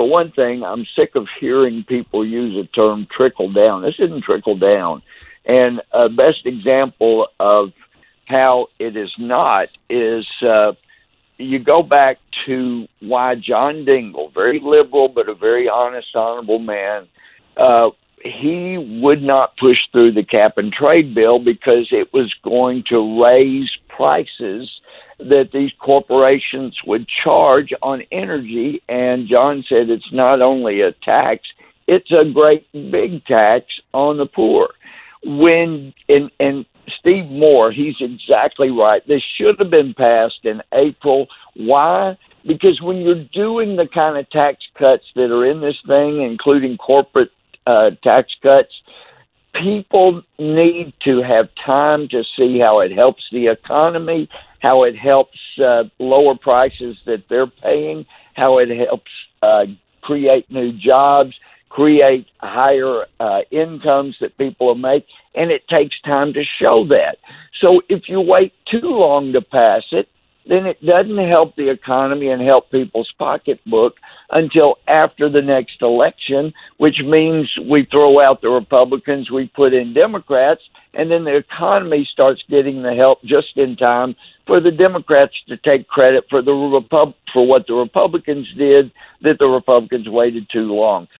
for one thing, I'm sick of hearing people use the term trickle down. This isn't trickle down. And a best example of how it is not is uh, you go back to why John Dingell, very liberal but a very honest, honorable man, uh, he would not push through the cap and trade bill because it was going to raise prices that these corporations would charge on energy. And John said it's not only a tax, it's a great big tax on the poor. When and and Steve Moore, he's exactly right. This should have been passed in April. Why? Because when you're doing the kind of tax cuts that are in this thing, including corporate uh, tax cuts, people need to have time to see how it helps the economy, how it helps uh, lower prices that they're paying, how it helps uh, create new jobs, create higher uh, incomes that people will make, and it takes time to show that. So if you wait too long to pass it, then it doesn't help the economy and help people's pocketbook until after the next election, which means we throw out the Republicans, we put in Democrats, and then the economy starts getting the help just in time for the Democrats to take credit for the Repub- for what the Republicans did that the Republicans waited too long.